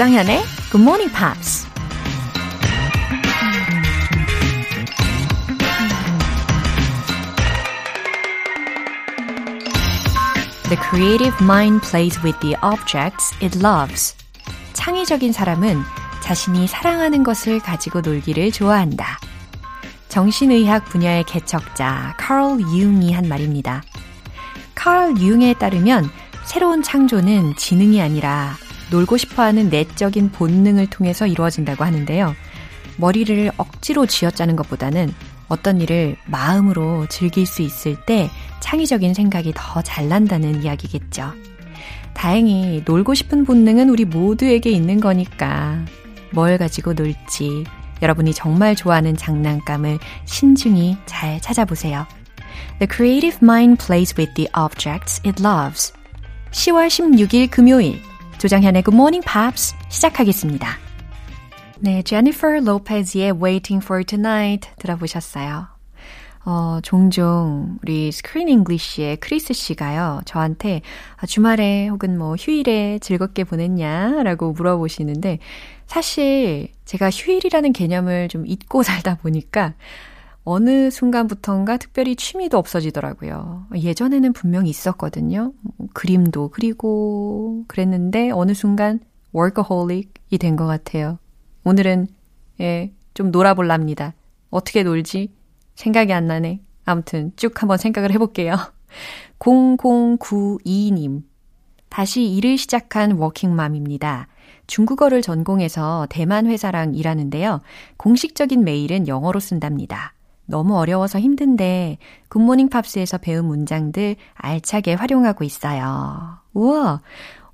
조장현의 Good Morning Pops. The creative mind plays with the objects it loves. 창의적인 사람은 자신이 사랑하는 것을 가지고 놀기를 좋아한다. 정신의학 분야의 개척자 카얼 융이 한 말입니다. 카얼 융에 따르면 새로운 창조는 지능이 아니라 놀고 싶어 하는 내적인 본능을 통해서 이루어진다고 하는데요. 머리를 억지로 쥐어짜는 것보다는 어떤 일을 마음으로 즐길 수 있을 때 창의적인 생각이 더 잘 난다는 이야기겠죠. 다행히 놀고 싶은 본능은 우리 모두에게 있는 거니까 뭘 가지고 놀지 여러분이 정말 좋아하는 장난감을 신중히 잘 찾아보세요. The creative mind plays with the objects it loves. 10월 16일 금요일 조정현의 Good Morning Pops 시작하겠습니다. 네, 제니퍼 로페즈의 Waiting for Tonight 들어보셨어요. 어, 종종 우리 Screen English의 크리스 씨가요, 저한테 아, 주말에 혹은 뭐 휴일에 즐겁게 보냈냐? 라고 물어보시는데, 사실 제가 휴일이라는 개념을 좀 잊고 살다 보니까 어느 순간부턴가 특별히 취미도 없어지더라고요. 예전에는 분명히 있었거든요. 뭐 그림도 그리고 그랬는데 어느 순간 workaholic이 된 것 같아요. 오늘은 예, 좀 놀아볼랍니다. 어떻게 놀지? 생각이 안 나네. 아무튼 쭉 한번 생각을 해볼게요. 0092님. 다시 일을 시작한 워킹맘입니다. 중국어를 전공해서 대만 회사랑 일하는데요. 공식적인 메일은 영어로 쓴답니다. 너무 어려워서 힘든데 굿모닝 팝스에서 배운 문장들 알차게 활용하고 있어요. 우와!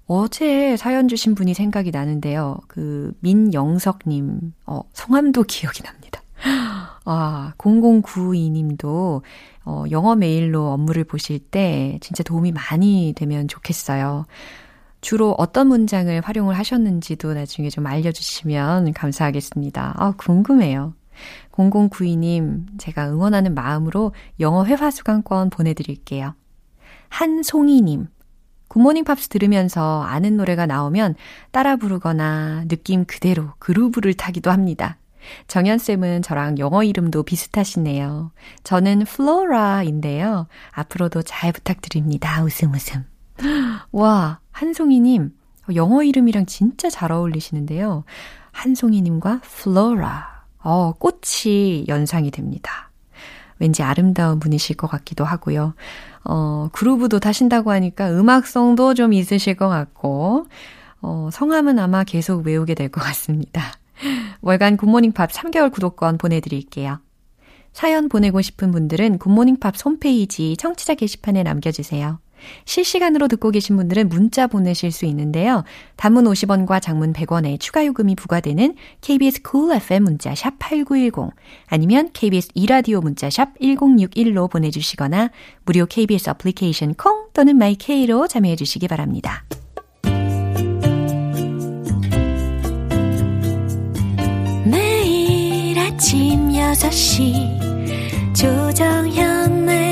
어제 사연 주신 분이 생각이 나는데요. 그 민영석님, 어, 성함도 기억이 납니다. 아, 0092님도 어, 영어 메일로 업무를 보실 때 진짜 도움이 많이 되면 좋겠어요. 주로 어떤 문장을 활용을 하셨는지도 나중에 좀 알려주시면 감사하겠습니다. 아, 궁금해요. 0092님, 제가 응원하는 마음으로 영어 회화 수강권 보내드릴게요. 한송이님, 굿모닝 팝스 들으면서 아는 노래가 나오면 따라 부르거나 느낌 그대로 groove를 타기도 합니다. 정현쌤은 저랑 영어 이름도 비슷하시네요. 저는 플로라인데요. 앞으로도 잘 부탁드립니다. 웃음 웃음. 와, 한송이님, 영어 이름이랑 진짜 잘 어울리시는데요. 한송이님과 플로라. 어, 꽃이 연상이 됩니다. 왠지 아름다운 분이실 것 같기도 하고요. 어, groove도 타신다고 하니까 음악성도 좀 있으실 것 같고, 어, 성함은 아마 계속 외우게 될 것 같습니다. 월간 굿모닝 팝스 3개월 구독권 보내드릴게요. 사연 보내고 싶은 분들은 굿모닝 팝스 홈페이지 청취자 게시판에 남겨주세요. 실시간으로 듣고 계신 분들은 문자 보내실 수 있는데요. 단문 50원과 장문 100원의 추가 요금이 부과되는 KBS cool FM 문자 샵 8910 아니면 KBS 이라디오 문자 샵 1061로 보내 주시거나 무료 KBS 애플리케이션 콩 또는 마이케이로 참여해 주시기 바랍니다. 매일 아침 6시 조정현의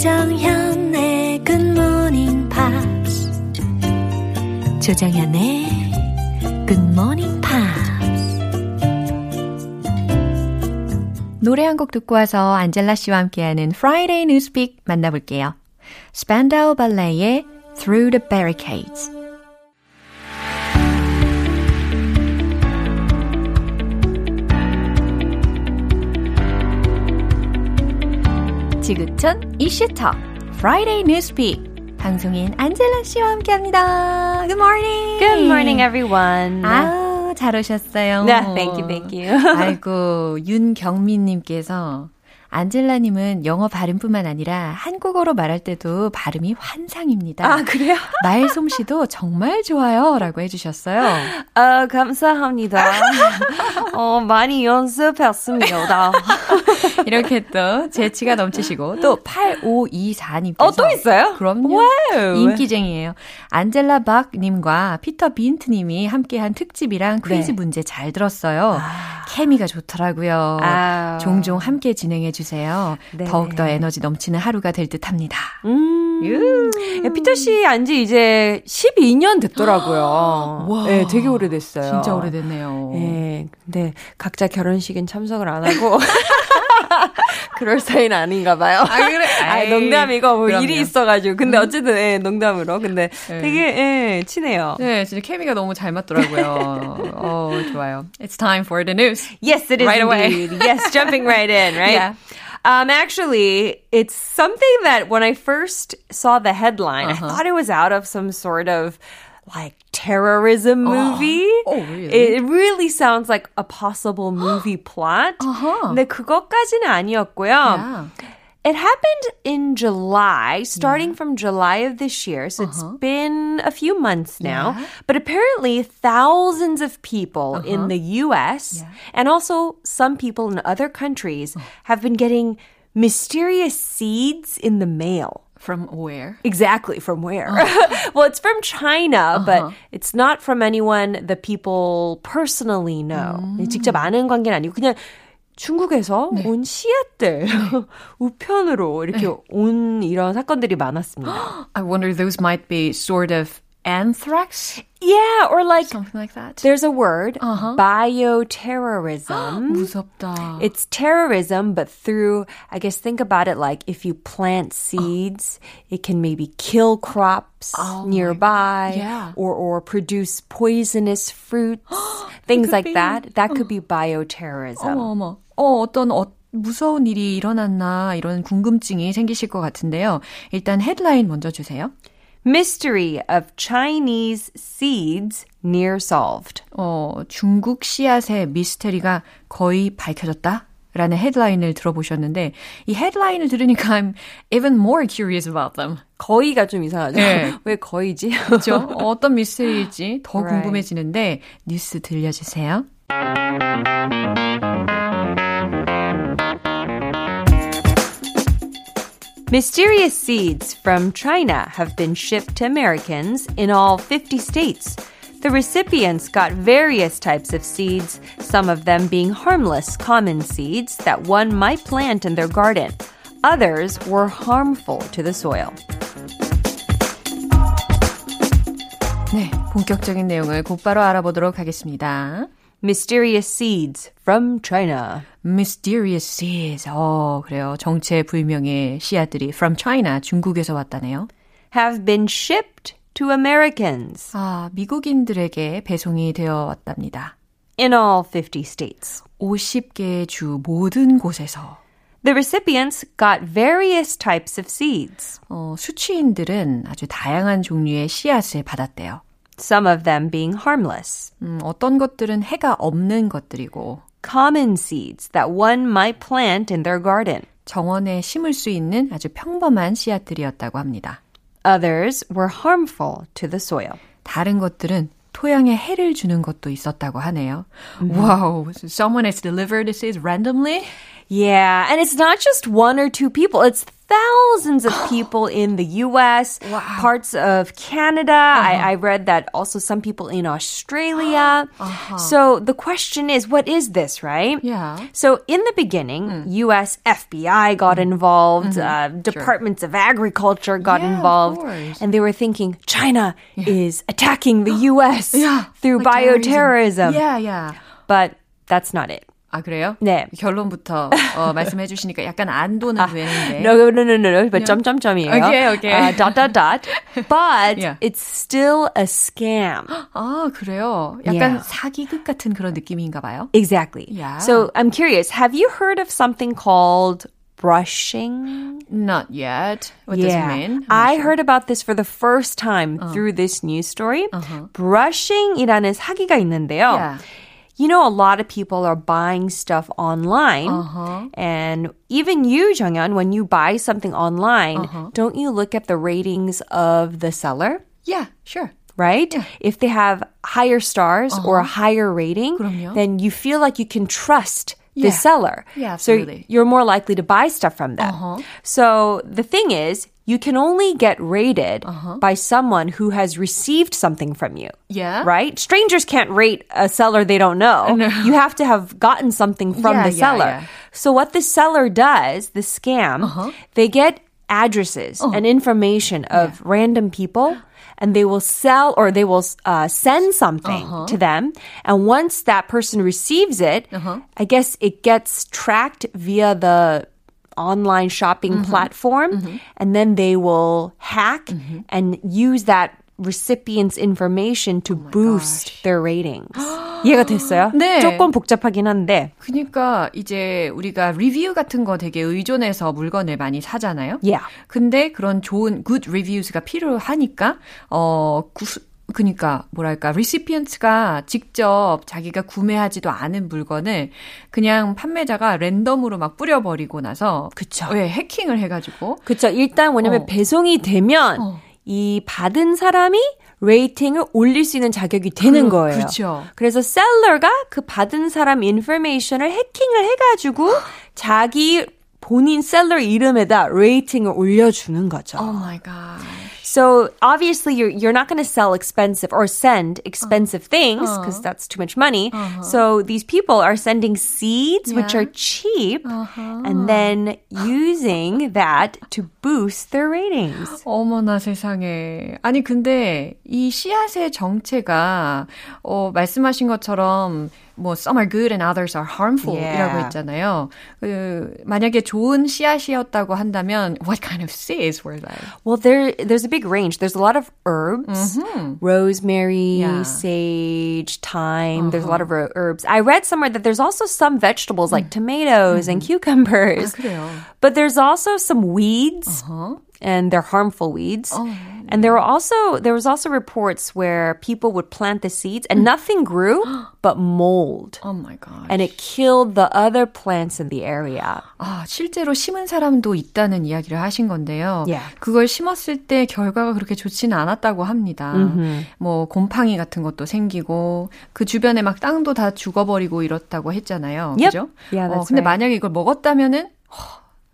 조정현의 Morning Pops. 조정현의 Morning Pops. 노래 한 곡 듣고 와서 안젤라 씨와 함께하는 Friday Newspeak 만나볼게요. Spandau Ballet의 Through the Barricades. 지구촌 이슈터 Friday Newspeak 방송인 안젤라 씨와 함께합니다. Good morning. Good morning, everyone. 아우 잘 오셨어요. 네, thank you, thank you. 아이고 윤경민님께서 안젤라님은 영어 발음뿐만 아니라 한국어로 말할 때도 발음이 환상입니다. 아, 그래요? 말솜씨도 정말 좋아요. 라고 해주셨어요. 아, 감사합니다. 어, 많이 연습했습니다. 이렇게 또 재치가 넘치시고 또 8524님께서 어, 또 있어요? 그럼요. 와우. 인기쟁이에요. 안젤라 박님과 피터 빈트님이 함께한 특집이랑 퀴즈 네. 문제 잘 들었어요. 아. 케미가 좋더라고요. 아. 종종 함께 진행해 보내주세요. 네. 더욱더 에너지 넘치는 하루가 될 듯 합니다. 음. 예, 피터 씨 안지 이제 12년 됐더라고요. 와. 네, 되게 오래됐어요. 진짜 오래됐네요. 예, 근데 각자 결혼식은 참석을 안 하고 그럴 사이는 아닌가 봐요. 아, 그래? 아, 농담이고 뭐 그럼요. 일이 있어가지고. 근데 어쨌든 예, 농담으로. 근데 네. 되게 예, 친해요. 네, 진짜 케미가 너무 잘 맞더라고요. 어, 좋아요. It's time for the news. Yes, it is Right away. indeed. yes, jumping right in, right? Yeah. Um, actually, it's something that when I first saw the headline, I thought it was out of some sort of like terrorism movie. Oh, really? It really sounds like a possible movie plot. Uh-huh. 근데 그것까지는 아니었고요. Yeah. It happened in July, starting from July of this year. So it's been a few months now. Yeah. But apparently, thousands of people in the US and also some people in other countries have been getting mysterious seeds in the mail. From where? Exactly. From where? well, it's from China, but it's not from anyone the people personally know. 직접 아는 관계는 아니고 그냥 중국에서 온 씨앗들 우편으로 이렇게 온 이런 사건들이 많았습니다. I wonder those might be sort of anthrax? yeah, or like Something like that. there's a word, bioterrorism. 무섭다. It's terrorism, but through, I guess, think about it like if you plant seeds, it can maybe kill crops nearby yeah. or, or produce poisonous fruits, things like be. that. That could be bioterrorism. 어머, 어머. 어, 어떤 어, 무서운 일이 일어났나 이런 궁금증이 생기실 것 같은데요. 일단 헤드라인 먼저 주세요. Mystery of Chinese seeds near solved. 어, 중국 씨앗의 미스테리가 거의 밝혀졌다? 라는 헤드라인을 들어보셨는데 이 헤드라인을 들으니까 I'm even more curious about them. 거의가 좀 이상하죠? 네. 왜 거의지? 그렇죠? 어떤 미스테리일지 더 Right. 궁금해지는데 뉴스 들려주세요. Mysterious seeds from China have been shipped to Americans in all 50 states. The recipients got various types of seeds, some of them being harmless, common seeds that one might plant in their garden. Others were harmful to the soil. 네, 본격적인 내용을 곧바로 알아보도록 하겠습니다. Mysterious seeds from China. Mysterious seeds. 어, 그래요. 정체 불명의 씨앗들이 from China, 중국에서 왔다네요. Have been shipped to Americans 아, 미국인들에게 배송이 되어 왔답니다. in all 50 states. 50개의 주 모든 곳에서 The recipients got various types of seeds, 어, 수취인들은 아주 다양한 종류의 씨앗을 받았대요. some of them being harmless. 음, 어떤 것들은 해가 없는 것들이고 common seeds that one might plant in their garden. 정원에 심을 수 있는 아주 평범한 씨앗들이었다고 합니다. Others were harmful to the soil. 다른 것들은 토양에 해를 주는 것도 있었다고 하네요. Wow, so someone has delivered the seeds randomly? Yeah, and it's not just one or two people. It's thousands of people in the US, parts of Canada. I, I read that also some people in Australia. So the question is, what is this, right? Yeah. So in the beginning, US FBI got involved, uh, departments of agriculture got Yeah, involved, and they were thinking China is attacking the US yeah. through like bioterrorism. Yeah, yeah. But that's not it. 아, 그래요? 네. 결론부터 어, 말씀해 주시니까 약간 안 도는 되는데. No, no, no, no, no. But 점점점이에요. Okay, okay. Uh, dot, dot, dot. But Yeah. it's still a scam. 아, 그래요? 약간 Yeah. 사기극 같은 그런 느낌인가 봐요. Exactly. Yeah. So I'm curious. Have you heard of something called brushing? Not yet. What does it mean? I sure. heard about this for the first time through this news story. Brushing이라는 사기가 있는데요. Yeah. You know, a lot of people are buying stuff online. Uh-huh. And even you, Jonghyun, when you buy something online, Uh-huh. don't you look at the ratings of the seller? Yeah, sure. Right? If they have higher stars or a higher rating, Uh-huh. 그럼요. then you feel like you can trust the Yeah. seller. Yeah, so absolutely. you're more likely to buy stuff from them. Uh-huh. So the thing is, you can only get rated uh-huh. by someone who has received something from you. Yeah. Right? Strangers can't rate a seller they don't know. You have to have gotten something from Yeah, the yeah, seller. yeah. So what the seller does, the scam, uh-huh. they get addresses oh. and information of random people and they will sell or they will uh, send something uh-huh. to them. And once that person receives it, I guess it gets tracked via the online shopping platform and then they will hack and use that recipient's information to boost their ratings. 이해가 됐어요? 네. 조금 복잡하긴 한데. 그러니까 이제 우리가 리뷰 같은 거 되게 의존해서 물건을 많이 사잖아요. Yeah. 근데 그런 좋은 good reviews가 필요하니까 어 구, 그니까 뭐랄까 recipients가 직접 자기가 구매하지도 않은 물건을 그냥 판매자가 랜덤으로 막 뿌려버리고 나서 그쵸. 예, 해킹을 해가지고 그쵸. 일단 뭐냐면 어. 배송이 되면 어. 이 받은 사람이 rating을 올릴 수 있는 자격이 되는 그- 거예요. 그쵸. 그래서 seller가 그 받은 사람 information을 해킹을 해가지고 자기 본인 seller 이름에다 rating을 올려주는 거죠. Oh my god. So obviously you're you're not going to sell expensive or send expensive things because that's too much money. So these people are sending seeds which Yeah. are cheap and then using that to boost their ratings. 어머나 세상에. 아니 근데 이 씨앗의 정체가 어 말씀하신 것처럼 뭐 some are good and others are harmful Yeah. 이라고 했잖아요. 그 만약에 좋은 씨앗이었다고 한다면 what kind of seeds were they? Well, there there's a big range. There's a lot of herbs, rosemary, Yeah. sage, thyme. There's a lot of ro- herbs. I read somewhere that there's also some vegetables like tomatoes and cucumbers. 그래요. But there's also some weeds. And they're harmful weeds. And there were also there was also reports where people would plant the seeds and nothing grew but mold. Oh my god. And it killed the other plants in the area. 아, 실제로 심은 사람도 있다는 이야기를 하신 건데요. Yeah. 그걸 심었을 때 결과가 그렇게 좋지는 않았다고 합니다. 뭐 곰팡이 같은 것도 생기고 그 주변에 막 땅도 다 죽어버리고 이렇다고 했잖아요. Yep. 그죠? Yeah, 어, 근데 right. 만약에 이걸 먹었다면은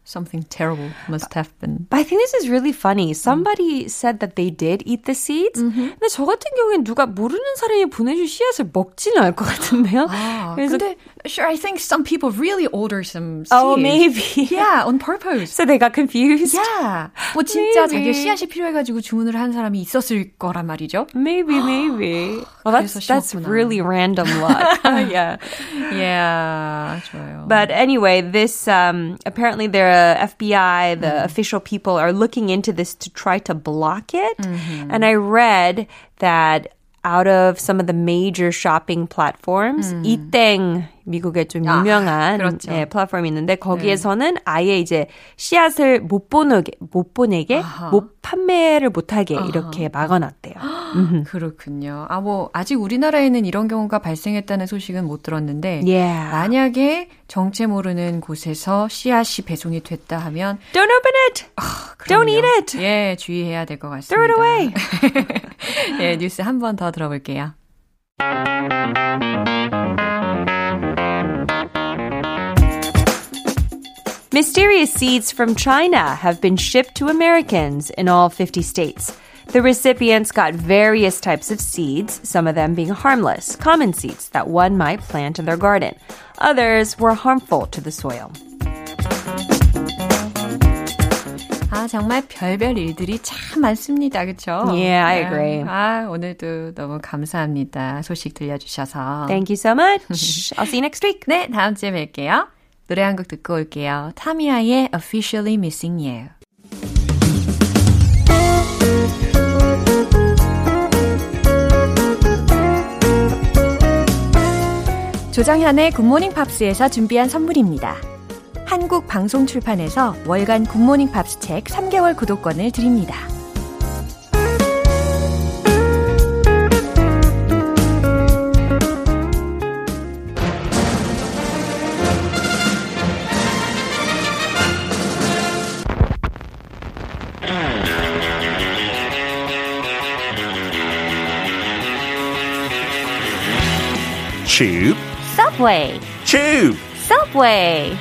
something terrible must have been. But I think this is really funny. Somebody said that they did eat the seeds. 근데 저 같은 경우엔 누가 모르는 사람이 보내준 씨앗을 먹지는 않을 것 같은데요. 아, 그래서 근데 sure, I think some people really order some seeds. oh, maybe. Yeah, on purpose. So they got confused. Yeah. 뭐 진짜 Maybe. 자기 씨앗이 필요해가지고 주문을 한 사람이 있었을 거란 말이죠. Maybe, maybe. Well, that's 그래서 that's 심었구나. really random luck. yeah. Yeah, 좋아요. But anyway, this um, apparently the FBI, the mm-hmm. official people are looking into this to try to block it. Mm-hmm. And I read that out of some of the major shopping platforms, mm. 이땡 미국의 좀 아, 유명한 그렇죠. 예, 플랫폼이 있는데 거기에서는 아예 이제 씨앗을 못 보내게 못 보내게 못 판매를 못하게 이렇게 막아놨대요. 그렇군요. 아, 뭐, 아직 우리나라에는 이런 경우가 발생했다는 소식은 못 들었는데, Yeah. 만약에 정체 모르는 곳에서 씨앗이 배송이 됐다 하면, Don't open it. Don't eat it. 예, 주의해야 될 것 같습니다. Throw it away. 예, 뉴스 한 번 더 들어볼게요. Mysterious seeds from China have been shipped to Americans in all 50 states. The recipients got various types of seeds, some of them being harmless, common seeds that one might plant in their garden. Others were harmful to the soil. 아, 정말 별별 일들이 참 많습니다. 그쵸? Yeah, I agree. 아, 오늘도 너무 감사합니다. 소식 들려주셔서. Thank you so much. I'll see you next week. 네, 다음 주에 뵐게요. 노래 한 곡 듣고 올게요. 타미아의 Officially Missing You. 조정현의 굿모닝 팝스에서 준비한 선물입니다. 한국 방송 출판에서 월간 굿모닝 팝스 책 3개월 구독권을 드립니다. Tube. Subway. Tube. Subway.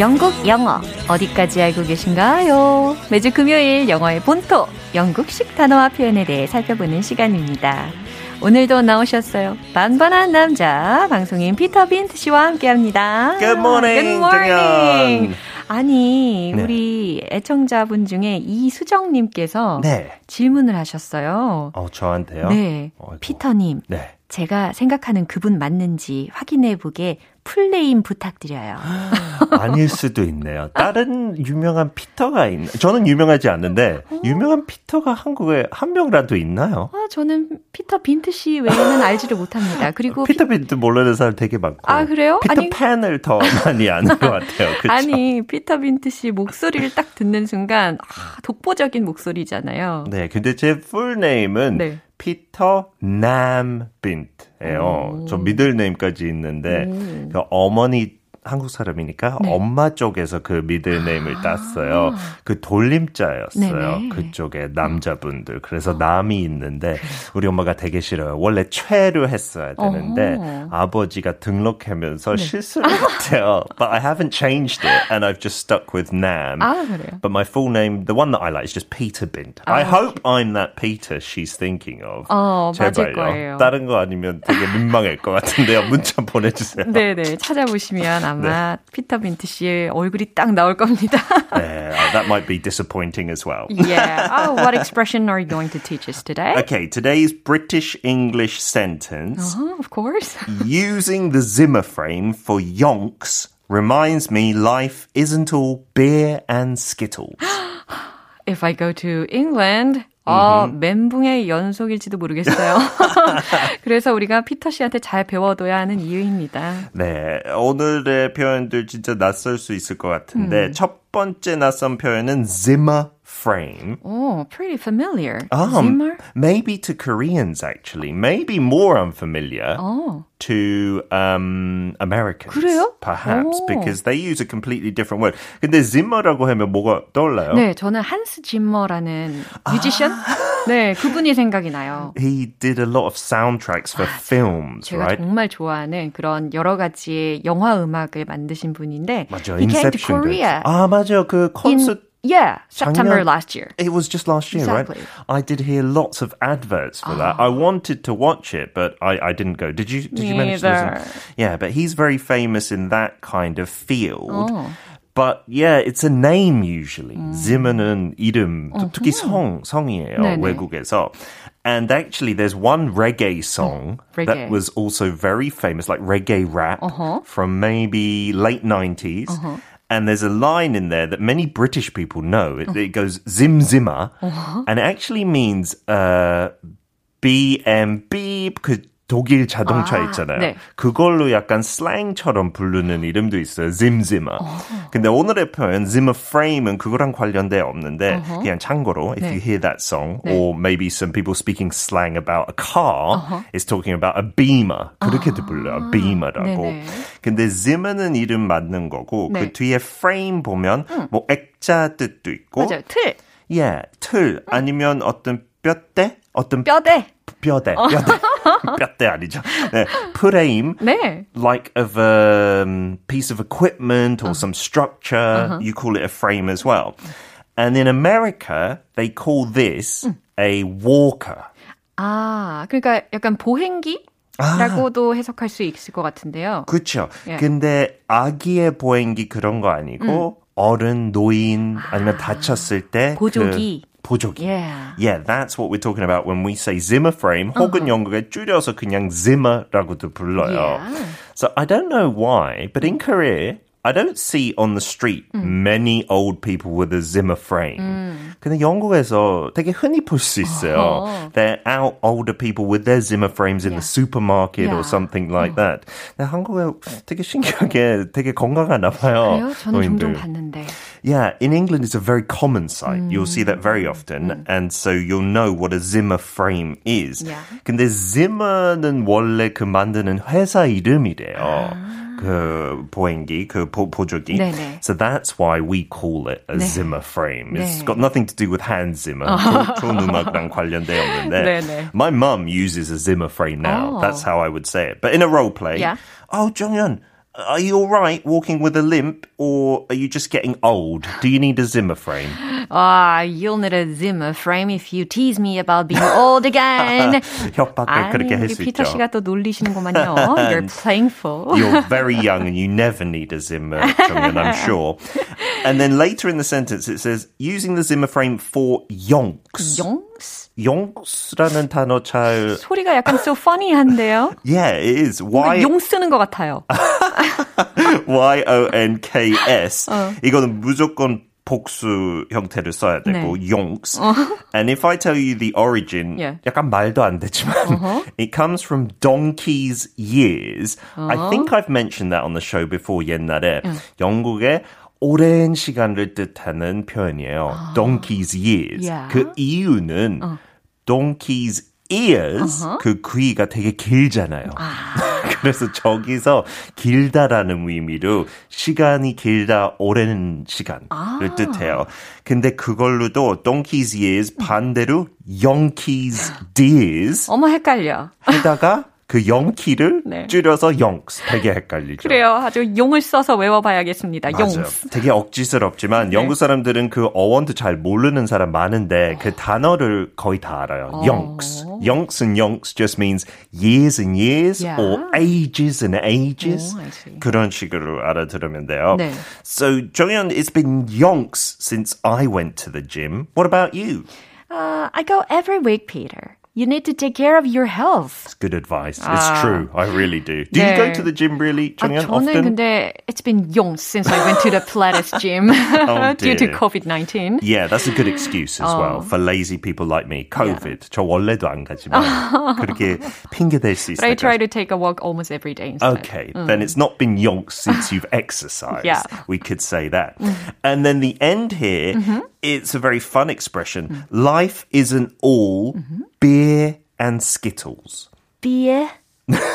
영국 영어 어디까지 알고 계신가요? 매주 금요일 영어의 본토 영국식 단어와 표현에 대해 살펴보는 시간입니다. 오늘도 나오셨어요. 반반한 남자 방송인 피터 빈트 씨와 함께합니다. Good morning. Good morning. 아니 네. 우리 애청자분 중에 이수정님께서 네. 질문을 하셨어요. 어, 저한테요? 네, 어이구. 피터님. 네. 제가 생각하는 그분 맞는지 확인해 보게 full name 부탁드려요. 아닐 수도 있네요. 다른 유명한 피터가 있나? 저는 유명하지 않는데 유명한 피터가 한국에 한 명이라도 있나요? 아, 저는 피터 빈트 씨 외에는 알지를 못합니다. 그리고 피터 빈트 모르는 사람 되게 많고. 아, 그래요? 피터 아니- 팬을 더 많이 아는 것 같아요. 그쵸? 아니 피터 빈트 씨 목소리를 딱 듣는 순간 아, 독보적인 목소리잖아요. 네, 근데 제 full name은 네. 피터 남 빈트예요. 저 middle name까지 있는데 그 어머니 한국 사람이니까 네. 엄마 쪽에서 그 middle name을 땄어요. 그 돌림자였어요. 네네. 그쪽에 남자분들. 그래서 남이 있는데 우리 엄마가 되게 싫어요. 원래 최로 했어야 되는데 어허. 아버지가 등록하면서 실수를 했대요. But I haven't changed it and I've just stuck with Nam. 아 그래요. But my full name, the one that I like, is just Peter Bint. I hope I'm that Peter she's thinking of. 어, 제발요. 거예요. 다른 거 아니면 되게 민망할 것 같은데요. 문자 보내주세요. 네네 찾아보시면 아마 피터 빈트 씨의 얼굴이 딱 나올 겁니다. Yeah, that might be disappointing as well. yeah. Oh, what expression are you going to teach us today? Okay, today's British English sentence Oh, of course. using the Zimmer frame for yonks reminds me life isn't all beer and skittles. If I go to England, 어, 멘붕의 연속일지도 모르겠어요. 그래서 우리가 피터 씨한테 잘 배워둬야 하는 이유입니다. 네, 오늘의 표현들 진짜 낯설 수 있을 것 같은데 첫 번째 낯선 표현은 Zimmer frame. Oh, pretty familiar. Um, Zimmer? maybe to Koreans actually, maybe more unfamiliar 어, to um, Americans. 그래요? Perhaps 오. because they use a completely different word. 근데 Zimmer라고 하면 뭐가 떠올라요? 네, 저는 한스 짐머라는 뮤지션? 네, 그분이 생각이 나요. He did a lot of soundtracks for films, 제가 right? 정말 좋아하는 그런 여러 가지의 영화 음악을 만드신 분인데 맞아, He came to Inception. Korea 아 맞아, 그 in 콘서트. yeah, September 작년- last year. It was just last year, Exactly. right? Ah. I did hear lots of adverts for that. I wanted to watch it, but I, I didn't go. Did you? Did you manage to Neither. listen? Yeah, but he's very famous in that kind of field. Oh. But yeah, it's a name usually. Zimmer는 이름, 또 특히 성 성이에요 네네. 외국에서. And actually, there's one reggae song reggae. that was also very famous, like reggae rap from maybe late 90s. And there's a line in there that many British people know. It, it goes zim zimmer, and it actually means uh, BM beep. 그 독일 자동차 아, 있잖아요. 네. 그걸로 약간 슬랭처럼 부르는 이름도 있어요. zimzimmer. 근데 오늘의 표현 zimmer frame은 그거랑 관련돼 없는데 그냥 참고로 if 네. you hear that song 네. or maybe some people speaking slang about a car is talking about a beamer. 그렇게도 불러요. beamer라고. 네네. 근데 zimmer는 이름 맞는 거고 네. 그 뒤에 frame 보면 뭐 액자 뜻도 있고 맞아요. 틀, 예, 틀 아니면 어떤 뼈대 어떤 뼈대. 뼈대, 뼈대, 뼈대 아니죠. 네, 프레임, 네. like of a um, piece of equipment or some structure. You call it a frame as well. And in America, they call this a walker. 아, 그러니까 약간 보행기 라고도 해석할 수 있을 것 같은데요. 그렇죠. 예. 근데 아기의 보행기 그런 거 아니고 어른, 노인 아니면 다쳤을 때 보조기. 그 보조기. Yeah. Yeah, that's what we're talking about when we say Zimmer frame. 혹은 영국에 줄여서 그냥 Zimmer라고도 불러요. Yeah. So I don't know why, but in Korea, I don't see on the street many old people with a Zimmer frame. 근데 영국에서 되게 흔히 볼 수 있어요. They're out older people with their Zimmer frames in the supermarket or Yeah. something like that. 근데 한국에 되게 신기하게 되게 건강하나 봐요. 그래요? 저는 종종 노인들. 봤는데. Yeah, in England it's a very common sight. You'll see that very often, and so you'll know what a Zimmer frame is. Yeah. 근데 Zimmer는 원래 그 만드는 회사 이름이래요. 그 보행기, 그 보, 보조기. 네네. So that's why we call it a Zimmer frame. It's 네. got nothing to do with Hans Zimmer. 좋- 좋은 음악이랑 관련돼 없는데. 네네. My mum uses a Zimmer frame now. Oh. That's how I would say it. But in a role play, Yeah. oh, 정연, are you all right walking with a limp, or are you just getting old? Do you need a Zimmer frame? Ah, you'll need a Zimmer frame if you tease me about being old again. 협박을 그렇게 할 수 피터 있죠. 씨가 또 놀리시는구만요. You're playing full. You're very young and you never need a Zimmer, 정연, I'm sure. And then later in the sentence it says, using the Zimmer frame for yonks. 용스? Yonks라는 단어 잘... 소리가 약간 so funny한데요. Yeah, it is. Why? 용 쓰는 것 같아요. Y-O-N-K-S. 이거는 무조건 복수 형태를 써야 되고, 네. yonks. And if I tell you the origin, Yeah. 약간 말도 안 되지만, it comes from donkey's years. I think I've mentioned that on the show before 옛날에. 영국의 오랜 시간을 뜻하는 표현이에요. donkey's years. Yeah. 그 이유는 donkey's ears, 그 귀가 되게 길잖아요. 그래서 저기서 길다라는 의미로 시간이 길다 오랜 시간을 뜻해요. 근데 그걸로도 donkey's ears 반대로 yonkey's deers 어머 헷갈려. 해다가 그 영키를 네. 줄여서 영스 되게 헷갈리죠. 그래요. 아주 용을 써서 외워봐야겠습니다. 용스. 되게 억지스럽지만 영국 사람들은 그 어원도 잘 모르는 사람 많은데 그 단어를 거의 다 알아요. Yonks. Yonks and yonks just means years and years Yeah. or ages and ages. 오. 그런 식으로 알아들으면 돼요. 네. So, 정연, it's been yonks since I went to the gym. What about you? Uh, I go every week, Peter. You need to take care of your health. It's good advice. It's Ah. true. I really do. Do you 네. go to the gym really, 아, 정연, 저는 often? 근데 it's been years since I went to the Pilates gym due to dear. COVID-19. Yeah, that's a good excuse as well for lazy people like me. COVID. 저 원래도 안 가지만 그렇게 핑계 댈 수 But I 있어요. try to take a walk almost every day instead. Okay, then it's not been yonks since you've exercised. Yeah. We could say that. And then the end here, it's a very fun expression. Life isn't all beer and skittles. Beer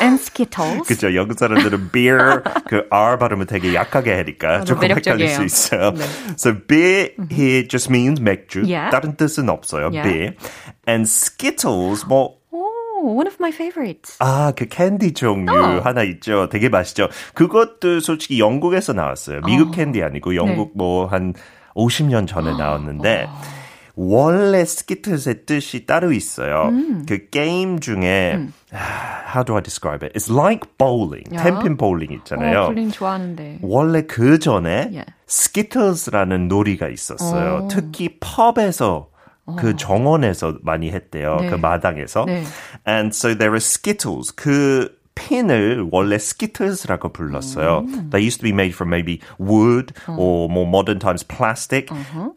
and Skittles. 그죠? 영국 사람들은 beer 그 R 발음을 되게 약하게 하니까 조금 헷갈릴 매력적이에요. 수 있어요. So beer here just means 맥주. Yeah. 다른 뜻은 없어요. Yeah. beer. And skittles 뭐 Oh, one of my favorites. 아, 그 캔디 종류 어. 하나 있죠. 되게 맛있죠. 그것도 솔직히 영국에서 나왔어요. 미국 캔디 아니고 영국 뭐 한 50년 전에 나왔는데 원래 skittles의 뜻이 따로 있어요. 그 게임 중에 how do I describe it? It's like bowling. Yeah. Tenpin 볼링 있잖아요. 어, 볼링 좋아하는데. 원래 그 전에 예. skittles라는 놀이가 있었어요. 어. 특히 pub에서 그 정원에서 많이 했대요. 네. 그 마당에서. 네. And so there are skittles. 그 핀을 원래 skittles라고 불렀어요. They used to be made from maybe wood or more modern times plastic.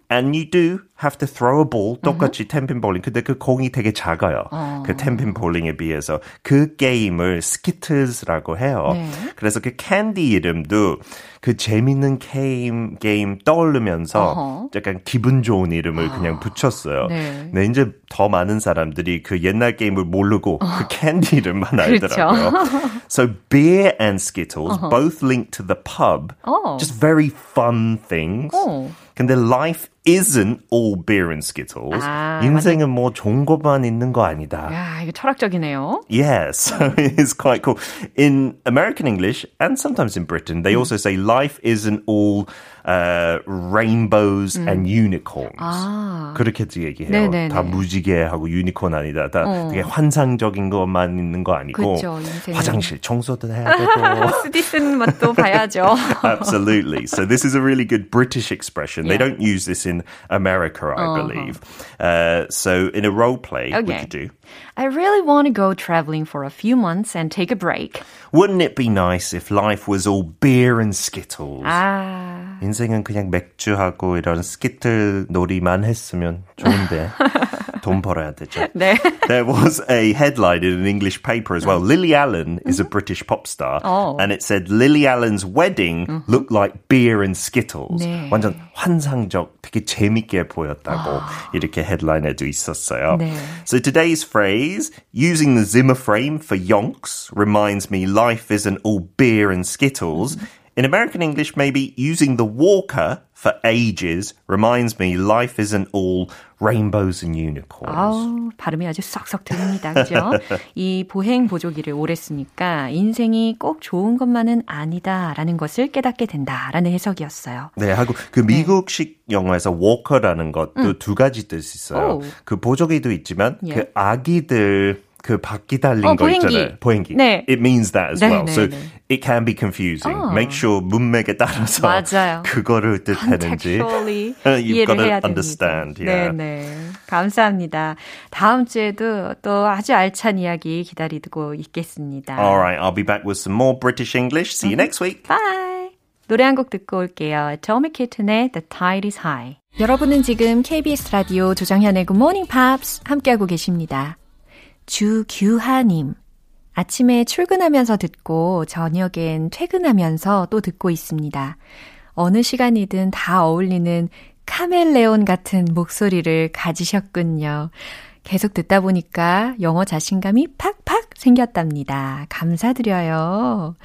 And you do have to throw a ball. 똑같이 tenpin 볼링. 근데 그 공이 되게 작아요. 그 tenpin 볼링에 비해서 그 게임을 skittles라고 해요. 네. 그래서 그 캔디 이름도 그 재밌는 게임 게임 떠오르면서 어허. 약간 기분 좋은 이름을 그냥 붙였어요. 네. 근데 이제 더 많은 사람들이 그 옛날 게임을 모르고 그 캔디 이름만 그렇죠. 알더라고요. so beer and Skittles both linked to the pub. 어. Just very fun things. 어. 근데 life isn't all beer and Skittles. 아, 인생은 뭐 좋은 것만 있는 거 아니다. 야, 이거 철학적이네요. Yeah, so it's quite cool. In American English and sometimes in Britain, they also say life isn't all uh, rainbows and unicorns. 아. 그렇게도 얘기해요. 네네네. 다 무지개하고 유니콘 아니다. 다 되게 환상적인 것만 있는 거 아니고 그쵸, 인생은. 화장실 청소도 해야 되고. 쓰디 쓰는 맛도 봐야죠. Absolutely. So this is a really good British expression. They Yeah. don't use this in America, I believe. Uh, so in a role play, we Okay. could do. I really want to go traveling for a few months and take a break. Wouldn't it be nice if life was all beer and skittles? 아, 인생은 그냥 맥주하고 이런 스키틀 놀이만 했으면 좋은데 돈 벌어야 되죠. 네. There was a headline in an English paper as well. Lily Allen is a British pop star, Oh. and it said Lily Allen's wedding looked like beer and skittles. 네. 완전 환상적, 되게 재밌게 보였다고 이렇게 헤드라인에도 있었어요. 네. So today's phrase, using the Zimmer frame for yonks, reminds me life isn't all beer and skittles. In American English, maybe using the walker for ages reminds me life isn't all rainbows and unicorns. 아우, 발음이 아주 쏙쏙 들립니다. 그죠? 이 보행 보조기를 오래 쓰니까 인생이 꼭 좋은 것만은 아니다라는 것을 깨닫게 된다라는 해석이었어요. 네, 하고 그 미국식 네. 영화에서 walker라는 것도 음. 두 가지 뜻이 있어요. 오. 그 보조기도 있지만 예. 그 아기들 그 바퀴 달린 어, 거 보행기. 있잖아요. 보행기. 네. It means that as 네, well. 네, so 네. it can be confusing. 어. Make sure 문맥에 따라서 맞아요. 그거를 뜻하는지 you've got to understand. Yeah. 네, 네. 감사합니다. 다음 주에도 또 아주 알찬 이야기 기다리고 있겠습니다. Alright, I'll be back with some more British English. See you next week. Bye. 노래 한 곡 듣고 올게요. Atomic Kitten의 The Tide is High. 여러분은 지금 KBS 라디오 조정현의 Good Morning Pops 함께하고 계십니다. 주규하님. 아침에 출근하면서 듣고 저녁엔 퇴근하면서 또 듣고 있습니다. 어느 시간이든 다 어울리는 카멜레온 같은 목소리를 가지셨군요. 계속 듣다 보니까 영어 자신감이 팍팍 생겼답니다. 감사드려요.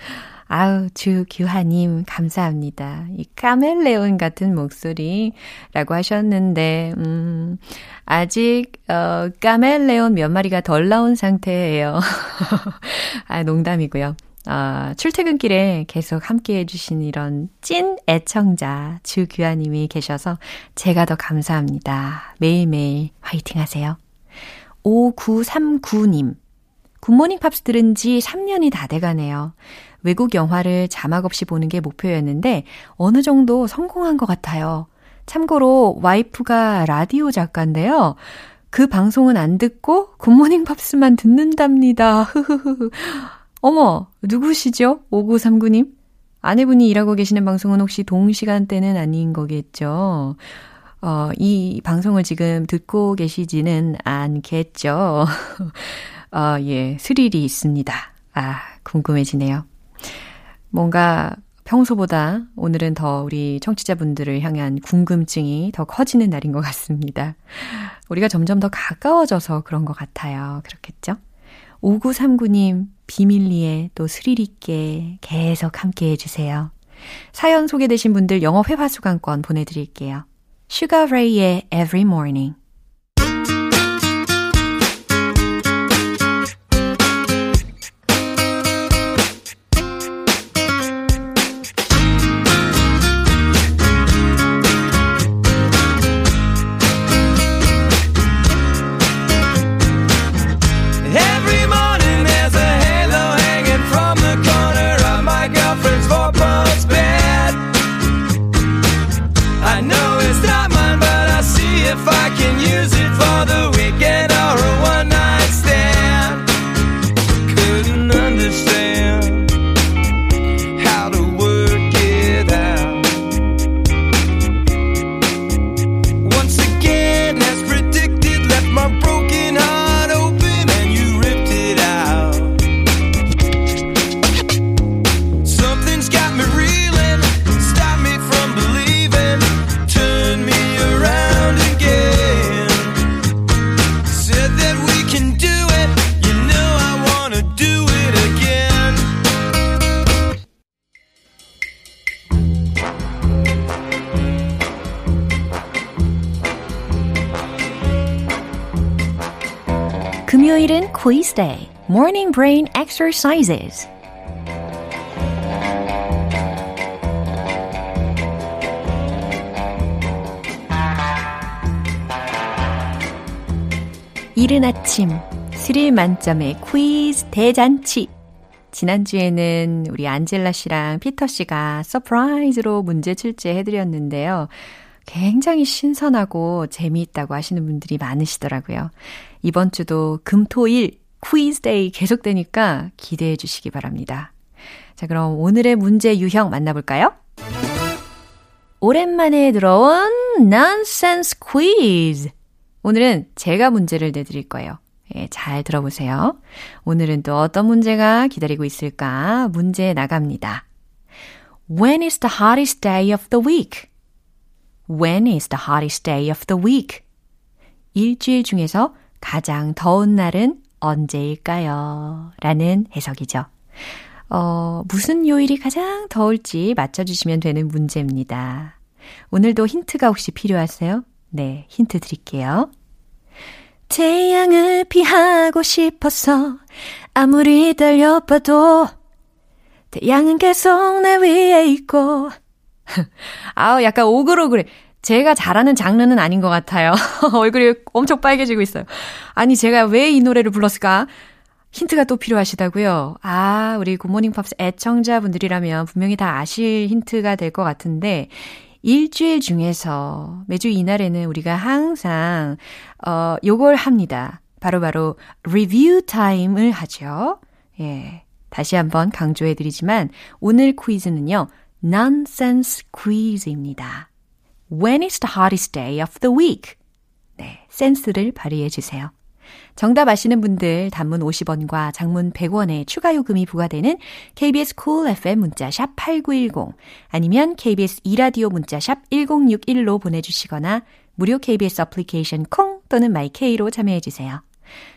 아우, 주규하님, 감사합니다. 이 카멜레온 같은 목소리라고 하셨는데, 음, 아직, 어, 카멜레온 몇 마리가 덜 나온 상태예요. 아, 농담이고요. 아, 출퇴근길에 계속 함께 해주신 이런 찐 애청자 주규하님이 계셔서 제가 더 감사합니다. 매일매일 화이팅 하세요. 5939님. 굿모닝 팝스 들은 지 3년이 다 돼가네요. 외국 영화를 자막 없이 보는 게 목표였는데 어느 정도 성공한 것 같아요. 참고로 와이프가 라디오 작가인데요. 그 방송은 안 듣고 굿모닝 팝스만 듣는답니다. 흐흐흐. 어머, 누구시죠? 5939님? 아내분이 일하고 계시는 방송은 혹시 동시간대는 아닌 거겠죠? 어, 이 방송을 지금 듣고 계시지는 않겠죠? 어, 예, 스릴이 있습니다. 아, 궁금해지네요. 뭔가 평소보다 오늘은 더 우리 청취자분들을 향한 궁금증이 더 커지는 날인 것 같습니다. 우리가 점점 더 가까워져서 그런 것 같아요. 그렇겠죠? 5939님, 비밀리에 또 스릴있게 계속 함께 해주세요. 사연 소개되신 분들 영어 회화 수강권 보내드릴게요. 슈가레이의 Every Morning quiz day, morning brain exercises. 이른 아침, 스릴 만점의 퀴즈 대잔치. 지난주에는 우리 안젤라 씨랑 피터 씨가 surprise로 문제 출제해드렸는데요. 굉장히 신선하고 재미있다고 하시는 분들이 많으시더라고요. 이번 주도 금토일 퀴즈 데이 계속되니까 기대해 주시기 바랍니다. 자, 그럼 오늘의 문제 유형 만나볼까요? 오랜만에 들어온 nonsense quiz. 오늘은 제가 문제를 내드릴 거예요. 예, 잘 들어보세요. 오늘은 또 어떤 문제가 기다리고 있을까? 문제 나갑니다. When is the hottest day of the week? When is the hottest day of the week? 일주일 중에서 가장 더운 날은 언제일까요? 라는 해석이죠. 어, 무슨 요일이 가장 더울지 맞춰주시면 되는 문제입니다. 오늘도 힌트가 혹시 필요하세요? 네, 힌트 드릴게요. 태양을 피하고 싶어서 아무리 달려봐도 태양은 계속 내 위에 있고 아우 약간 오글오글해. 제가 잘하는 장르는 아닌 것 같아요. 얼굴이 엄청 빨개지고 있어요. 아니 제가 왜 이 노래를 불렀을까? 힌트가 또 필요하시다고요? 아, 우리 굿모닝 팝스 애청자분들이라면 분명히 다 아실 힌트가 될 것 같은데 일주일 중에서 매주 이날에는 우리가 항상 어 요걸 합니다. 바로바로 리뷰 타임을 하죠. 예. 다시 한번 강조해 드리지만 오늘 퀴즈는요. nonsense 퀴즈입니다. When is the hottest day of the week? 네, 센스를 발휘해 주세요. 정답 아시는 분들 단문 50원과 장문 100원의 추가 요금이 부과되는 KBS cool FM 문자 샵 8910 아니면 KBS 이라디오 문자 샵 1061로 보내주시거나 무료 KBS 어플리케이션 콩 또는 마이케이로 참여해 주세요.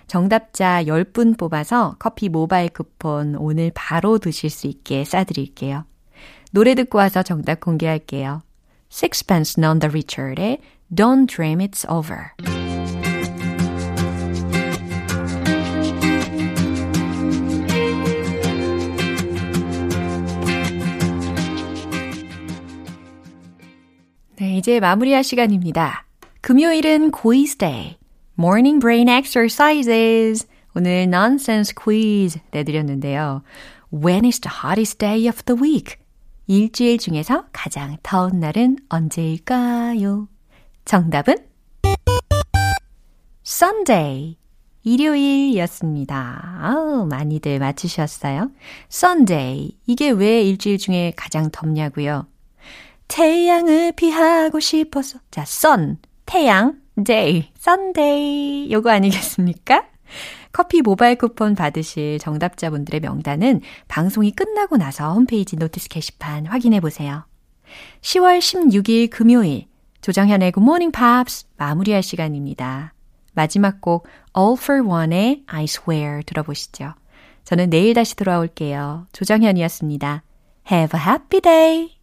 정답자 10분 뽑아서 커피 모바일 쿠폰 오늘 바로 드실 수 있게 싸드릴게요. 노래 듣고 와서 정답 공개할게요. Sixpence None the Richer의 Don't Dream It's Over. 네, 이제 마무리할 시간입니다. 금요일은 quiz day. Morning brain exercises. 오늘 nonsense quiz 내드렸는데요. When is the hottest day of the week? 일주일 중에서 가장 더운 날은 언제일까요? 정답은 Sunday. 일요일이었습니다. 아우, 많이들 맞추셨어요. Sunday. 이게 왜 일주일 중에 가장 덥냐고요? 태양을 피하고 싶어서. 자, sun. 태양. day. Sunday. 요거 아니겠습니까? 커피 모바일 쿠폰 받으실 정답자분들의 명단은 방송이 끝나고 나서 홈페이지 notice 게시판 확인해 보세요. 10월 16일 금요일 조정현의 Good Morning Pops 마무리할 시간입니다. 마지막 곡 All for One의 I Swear 들어보시죠. 저는 내일 다시 돌아올게요. 조정현이었습니다. Have a happy day!